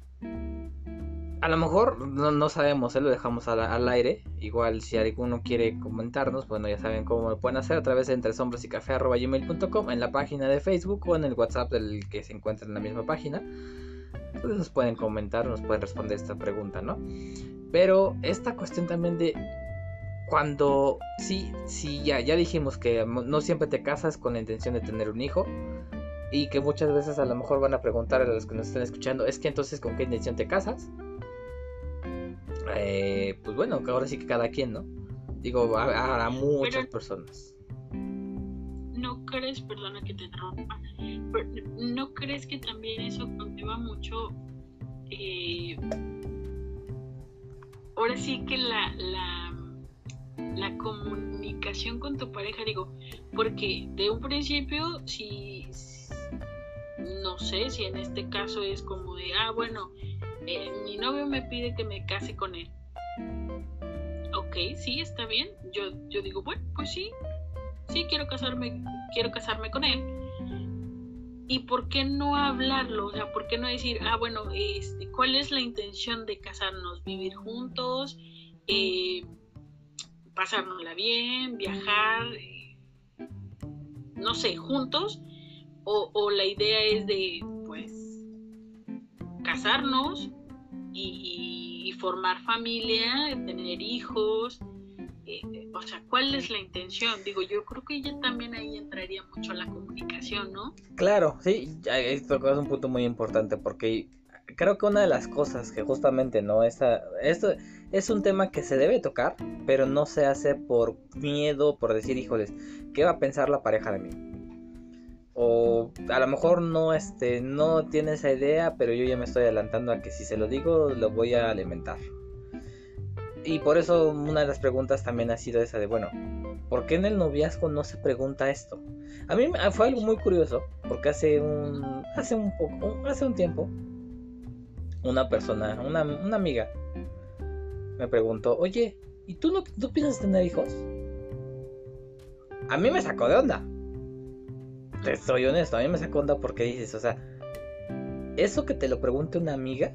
a lo mejor no, sabemos, ¿eh? lo dejamos al, aire. Igual si alguno quiere comentarnos, bueno, ya saben cómo lo pueden hacer a través de entre sombras y café gmail.com en la página de Facebook o en el WhatsApp del que se encuentra en la misma página. Entonces nos pueden comentar, nos pueden responder esta pregunta, ¿no? Pero esta cuestión también de cuando sí, sí, ya, ya dijimos que no siempre te casas con la intención de tener un hijo. Y que muchas veces a lo mejor van a preguntar a los que nos están escuchando, es que entonces con qué intención te casas. Eh, pues bueno, ahora sí que cada quien, ¿no? Digo, a, muchas personas. ¿No crees, perdona que te interrumpa, ¿no crees que también eso conlleva mucho eh, ahora sí que la, la comunicación con tu pareja, digo, porque de un principio, si, no sé, si en este caso es como de, ah, bueno, eh, mi novio me pide que me case con él. Ok, sí, está bien. Yo, yo digo, bueno, pues sí, sí quiero casarme, quiero casarme con él. ¿Y por qué no hablarlo? O sea, ¿por qué no decir, ah, bueno, este, ¿cuál es la intención de casarnos? ¿Vivir juntos? Eh, ¿Pasárnosla bien? ¿Viajar? Eh, no sé, juntos? O, la idea es de, pues, casarnos y, formar familia, tener hijos? Eh, o sea, ¿cuál es la intención? Digo, yo creo que ella también ahí entraría mucho la comunicación, ¿no? Claro, sí, esto es un punto muy importante porque creo que una de las cosas que justamente no esta, esto es un tema que se debe tocar, pero no se hace por miedo, por decir, híjoles, ¿qué va a pensar la pareja de mí? O a lo mejor no este no tiene esa idea, pero yo ya me estoy adelantando a que si se lo digo lo voy a alimentar. Y por eso una de las preguntas también ha sido esa de, bueno, ¿por qué en el noviazgo no se pregunta esto? A mí fue algo muy curioso, porque hace un hace un poco, hace un tiempo una persona, una, amiga, me preguntó, oye, ¿y tú no tú piensas tener hijos? A mí me sacó de onda. Soy honesto, a mí me sacó de onda porque dices, o sea, eso que te lo pregunte una amiga,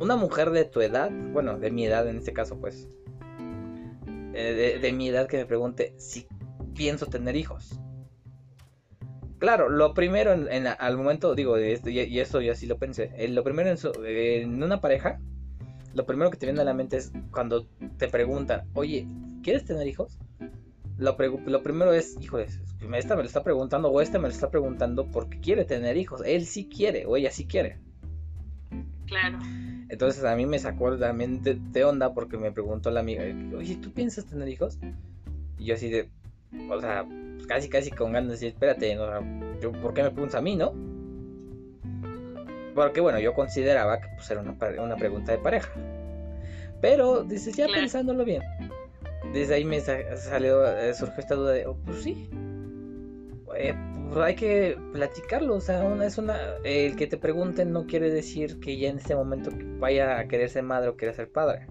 una mujer de tu edad, bueno, de mi edad en este caso, pues, eh, de, mi edad que me pregunte si pienso tener hijos. Claro, lo primero en, al momento, digo, y, y, eso yo así lo pensé, eh, lo primero en, una pareja, lo primero que te viene a la mente es cuando te preguntan, oye, ¿quieres tener hijos? Lo, lo primero es, híjole, esta me lo está preguntando o este me lo está preguntando porque quiere tener hijos. Él sí quiere o ella sí quiere. Claro. Entonces a mí me sacó también de, onda porque me preguntó la amiga, oye, ¿tú piensas tener hijos? Y yo así de, o sea, casi casi con ganas de decir, espérate, ¿por qué me preguntas a mí, no? Porque bueno, yo consideraba que pues, era una, pregunta de pareja. Pero, dices, ya pensándolo bien, desde ahí me salió, eh, surgió esta duda de, oh, pues sí, eh, pues hay que platicarlo, o sea, es una, el que te pregunten no quiere decir que ya en este momento vaya a querer ser madre o querer ser padre.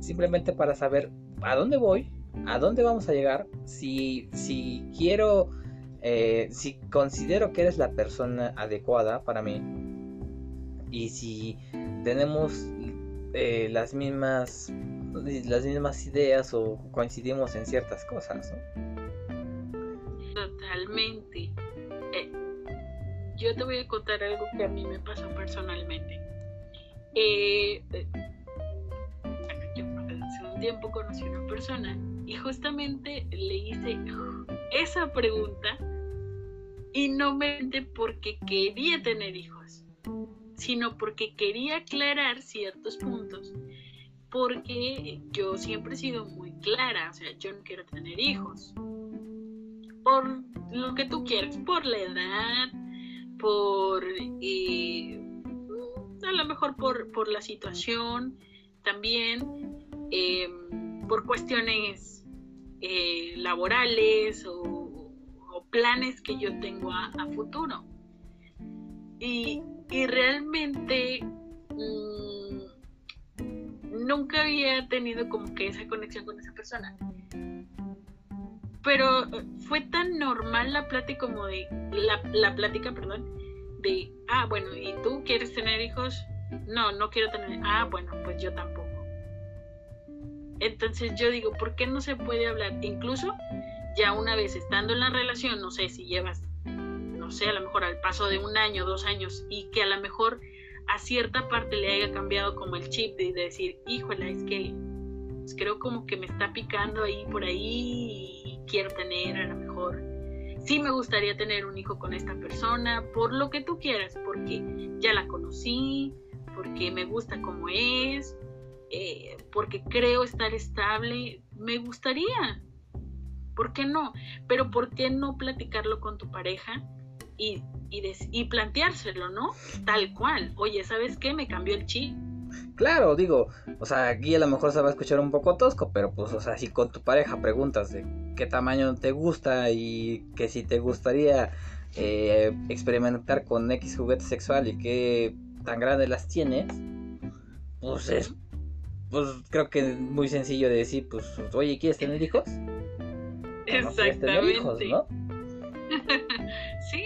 Simplemente para saber a dónde voy, a dónde vamos a llegar, si, si quiero, eh, si considero que eres la persona adecuada para mí y si tenemos eh, las mismas las mismas ideas o coincidimos en ciertas cosas, Totalmente. Eh, yo te voy a contar algo que a mí me pasó personalmente. yo hace un tiempo conocí a una persona y justamente le hice esa pregunta y no mente porque quería tener hijos, sino porque quería aclarar ciertos puntos, porque yo siempre he sido muy clara, o sea, yo no quiero tener hijos, por lo que tú quieras, por la edad, por eh, a lo mejor por, por la situación también, em, por cuestiones eh, laborales o, planes que yo tengo a, futuro. Y, realmente mm, nunca había tenido como que esa conexión con esa persona. Pero fue tan normal la plática como de, la, la plática, perdón, de, ah, bueno, ¿y tú quieres tener hijos? No, no quiero tener, ah, bueno, pues yo tampoco. Entonces yo digo, ¿por qué no se puede hablar? Incluso ya una vez estando en la relación, no sé si llevas, no sé, a lo mejor al paso de un año, dos años, y que a lo mejor a cierta parte le haya cambiado como el chip de, decir, híjole, es que pues, creo como que me está picando ahí por ahí y quiero tener a lo mejor. Sí me gustaría tener un hijo con esta persona, por lo que tú quieras, porque ya la conocí, porque me gusta como es, eh, porque creo estar estable, me gustaría. ¿Por qué no? Pero ¿por qué no platicarlo con tu pareja y, y, planteárselo, ¿no? Tal cual. Oye, ¿sabes qué? Me cambió el chi. Claro, digo, o sea, aquí a lo mejor se va a escuchar un poco tosco, pero pues, o sea, si con tu pareja preguntas qué tamaño te gusta y que si te gustaría eh, experimentar con X juguete sexual y qué tan grandes las tienes, pues es pues creo que es muy sencillo de decir, pues, oye, ¿quieres tener hijos? Exactamente. hijos, ¿no? sí,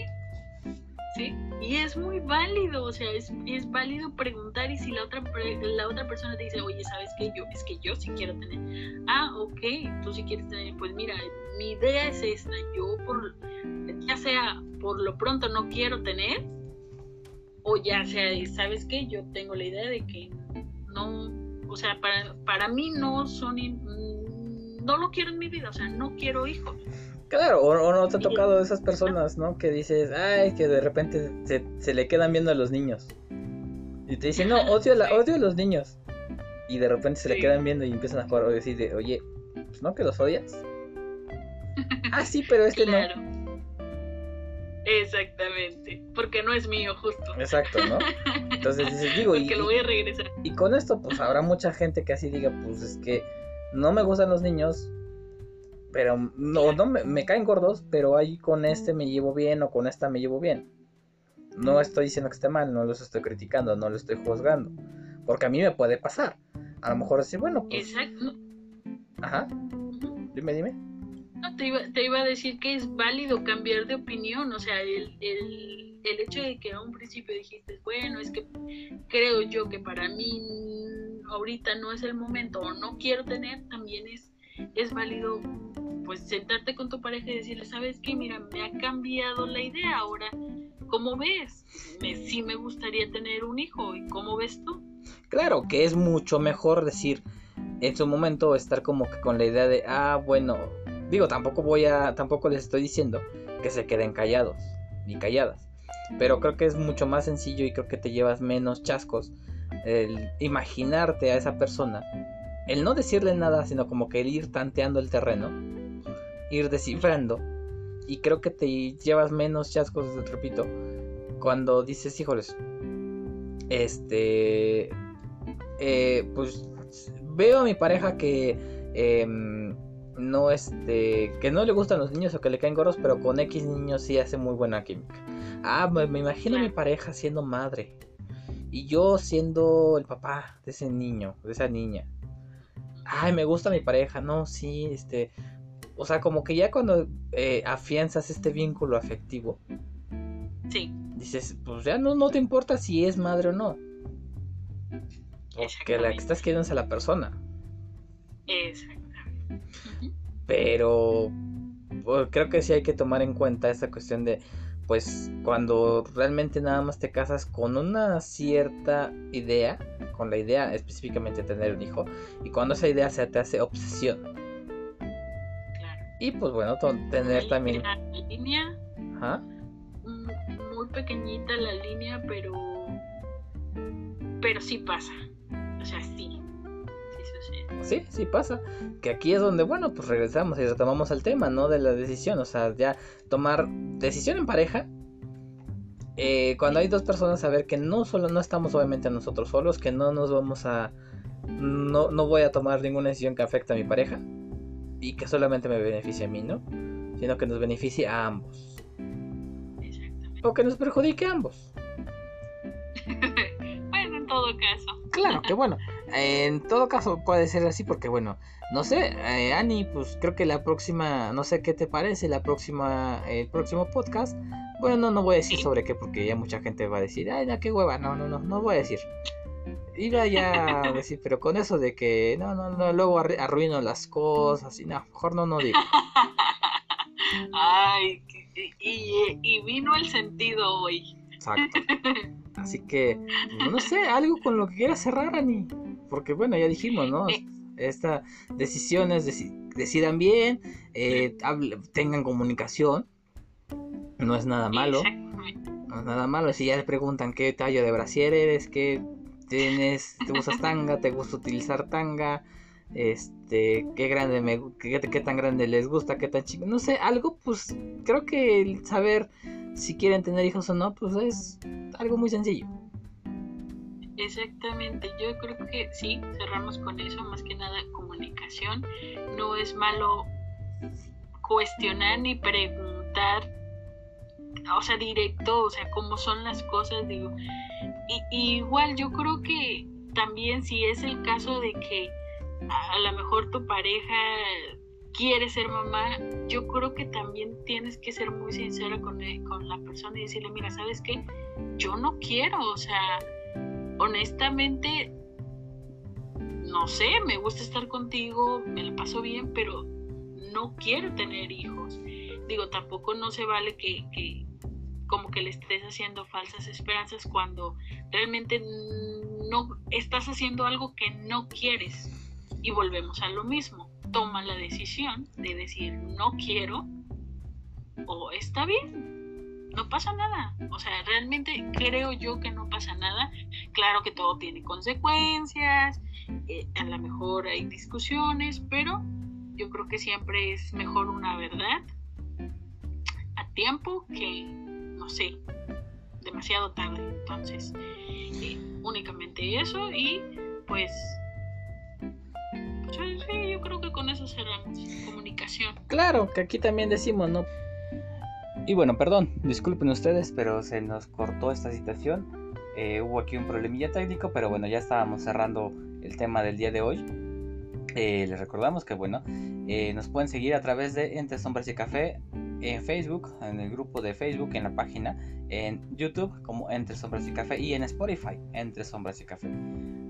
sí, y es muy válido, o sea, es, es, válido preguntar y si la otra la otra persona te dice, oye, ¿sabes qué? Yo, es que yo sí quiero tener. Ah, ok, tú sí quieres tener, pues mira, mi idea es esta, yo por, ya sea por lo pronto no quiero tener, o ya sea, ¿sabes qué? Yo tengo la idea de que no o sea, para, para mí no son, no lo quiero en mi vida, o sea, no quiero hijos. Claro, o, no te ha tocado esas personas, ¿no? Que dices, ay, que de repente se, se le quedan viendo a los niños. Y te dicen, no, odio, la, odio a los niños. Y de repente se le quedan viendo y empiezan a jugar o decir, oye, pues no que los odias. ah, sí, pero este claro. no. Exactamente, porque no es mío justo. Exacto, ¿no? Entonces dices, digo, y, lo voy a regresar. Y con esto, pues habrá mucha gente que así diga, pues es que no me gustan los niños, pero no, no me, me caen gordos, pero ahí con este me llevo bien o con esta me llevo bien. No estoy diciendo que esté mal, no los estoy criticando, no lo estoy juzgando, porque a mí me puede pasar. A lo mejor decir, bueno, pues... Exacto. Ajá. Dime, dime te iba, te iba a decir que es válido cambiar de opinión, o sea, el, el, el hecho de que a un principio dijiste, bueno, es que creo yo que para mí ahorita no es el momento o no quiero tener, también es, es válido pues sentarte con tu pareja y decirle, ¿sabes qué? Mira, me ha cambiado la idea ahora. ¿Cómo ves? Me, sí me gustaría tener un hijo. ¿Y cómo ves tú? Claro, que es mucho mejor decir en su momento estar como que con la idea de, ah, bueno, Digo, tampoco voy a, tampoco les estoy diciendo que se queden callados ni calladas. Pero creo que es mucho más sencillo y creo que te llevas menos chascos el imaginarte a esa persona, el no decirle nada, sino como que el ir tanteando el terreno, ir descifrando. Y creo que te llevas menos chascos, repito, cuando dices, híjoles, este, eh, pues veo a mi pareja que em, no este que no le gustan los niños o que le caen gorros, pero con X niños sí hace muy buena química. Ah, me, imagino a mi pareja siendo madre y yo siendo el papá de ese niño, de esa niña. Ay, me gusta mi pareja, no, sí, este, o sea, como que ya cuando eh, afianzas este vínculo afectivo, sí. dices, pues ya no, no te importa si es madre o no. que la que estás queriendo es a la persona. Exacto. Pero pues, creo que sí hay que tomar en cuenta esta cuestión de, pues cuando realmente nada más te casas con una cierta idea, con la idea específicamente de tener un hijo, y cuando esa idea se te hace obsesión. Y pues bueno, tener también... La línea... Muy pequeñita la línea, pero... Pero sí pasa. O sea, sí. Sí, sí pasa. Que aquí es donde, bueno, pues regresamos y retomamos al tema, ¿no? De la decisión. O sea, ya tomar decisión en pareja. Eh, cuando hay dos personas, saber que no solo no estamos obviamente nosotros solos, que no nos vamos a. No, no voy a tomar ninguna decisión que afecte a mi pareja. Y que solamente me beneficie a mí, ¿no? Sino que nos beneficie a ambos. O que nos perjudique a ambos. bueno, en todo caso. Claro, que bueno. En todo caso puede ser así porque bueno, no sé, eh, Ani, pues creo que la próxima, no sé qué te parece, la próxima, el próximo podcast. Bueno, no, no voy a decir sobre qué porque ya mucha gente va a decir, ay, no, qué hueva, no, no, no, no voy a decir. Iba ya a decir, pero con eso de que, no, no, no, luego arruino las cosas y no, mejor no, no digo. Ay, y, y vino el sentido hoy. Exacto. Así que, no sé, algo con lo que quieras cerrar, Ani. Porque bueno, ya dijimos, ¿no? Estas decisiones decidan bien, eh, tengan comunicación, no es nada malo. No es nada malo. Si ya le preguntan qué tallo de brasier eres, qué tienes, te usas tanga, te gusta utilizar tanga, este, qué grande me, qué, qué tan grande les gusta, qué tan chico, no sé, algo, pues creo que el saber si quieren tener hijos o no, pues es algo muy sencillo. Exactamente, yo creo que sí, cerramos con eso, más que nada comunicación. No es malo cuestionar ni preguntar, o sea, directo, o sea, cómo son las cosas, digo. Y, igual yo creo que también si es el caso de que a, lo mejor tu pareja quiere ser mamá, yo creo que también tienes que ser muy sincera con, con la persona y decirle, mira, ¿sabes qué? Yo no quiero, o sea, honestamente, no sé, me gusta estar contigo, me la paso bien, pero no quiero tener hijos. Digo, tampoco no se vale que, como que le estés haciendo falsas esperanzas cuando realmente no estás haciendo algo que no quieres. Y volvemos a lo mismo. toma la decisión de decir no quiero o está bien, no pasa nada. O sea, realmente creo yo que no pasa nada. Claro que todo tiene consecuencias, eh, a lo mejor hay discusiones, pero yo creo que siempre es mejor una verdad a tiempo que, no sé, demasiado tarde. Entonces, eh, únicamente eso y pues sí, yo creo que con eso cerramos comunicación. Claro, que aquí también decimos, ¿no? Y bueno, perdón, disculpen ustedes, pero se nos cortó esta situación. Eh, hubo aquí un problemilla técnico, pero bueno, ya estábamos cerrando el tema del día de hoy. Eh, les recordamos que bueno, eh, nos pueden seguir a través de Entre Sombras y Café en Facebook, en el grupo de Facebook, en la página, en YouTube como Entre Sombras y Café y en Spotify, Entre Sombras y Café.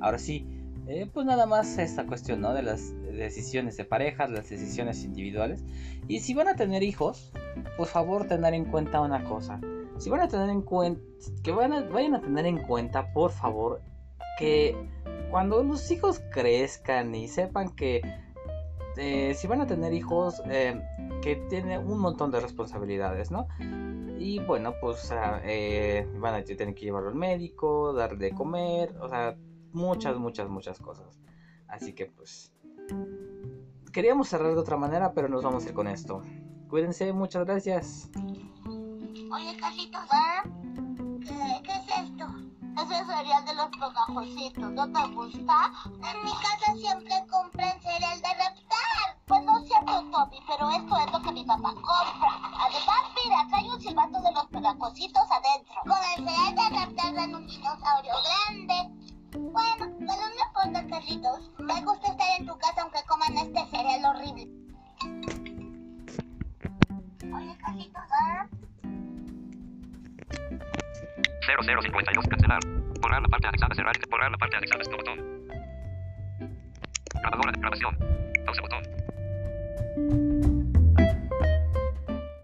Ahora sí, eh, pues nada más esta cuestión, ¿no? De las decisiones de parejas, las decisiones individuales. Y si van a tener hijos, por favor tener en cuenta una cosa. Si van a tener en cuenta, que vayan a tener en cuenta, por favor, que cuando los hijos crezcan y sepan que eh, si van a tener hijos, eh, que tienen un montón de responsabilidades, ¿no? Y bueno, pues van a tener que llevarlo al médico, darle de comer, o sea, muchas, muchas, muchas cosas. Así que pues queríamos cerrar de otra manera, pero nos vamos a ir con esto. Cuídense, muchas gracias. Oye, Carlitos, ¿qué, ¿qué es esto? Es el cereal de los pegajositos, ¿no te gusta? En mi casa siempre compran cereal de reptar. Pues no cierto, Toby, pero esto es lo que mi papá compra. Además, mira, trae un silbato de los pegajositos adentro. Con el cereal de reptar dan un dinosaurio grande. Bueno, bueno, no importa, Carlitos. Me gusta estar en tu casa aunque coman este cereal horrible. Oye, Carlitos, ¿ah? 0052 cancelar. Borrar la parte anexada, cerrar, borrar la parte anexada, este botón. Grabadora de grabación. Pausa botón.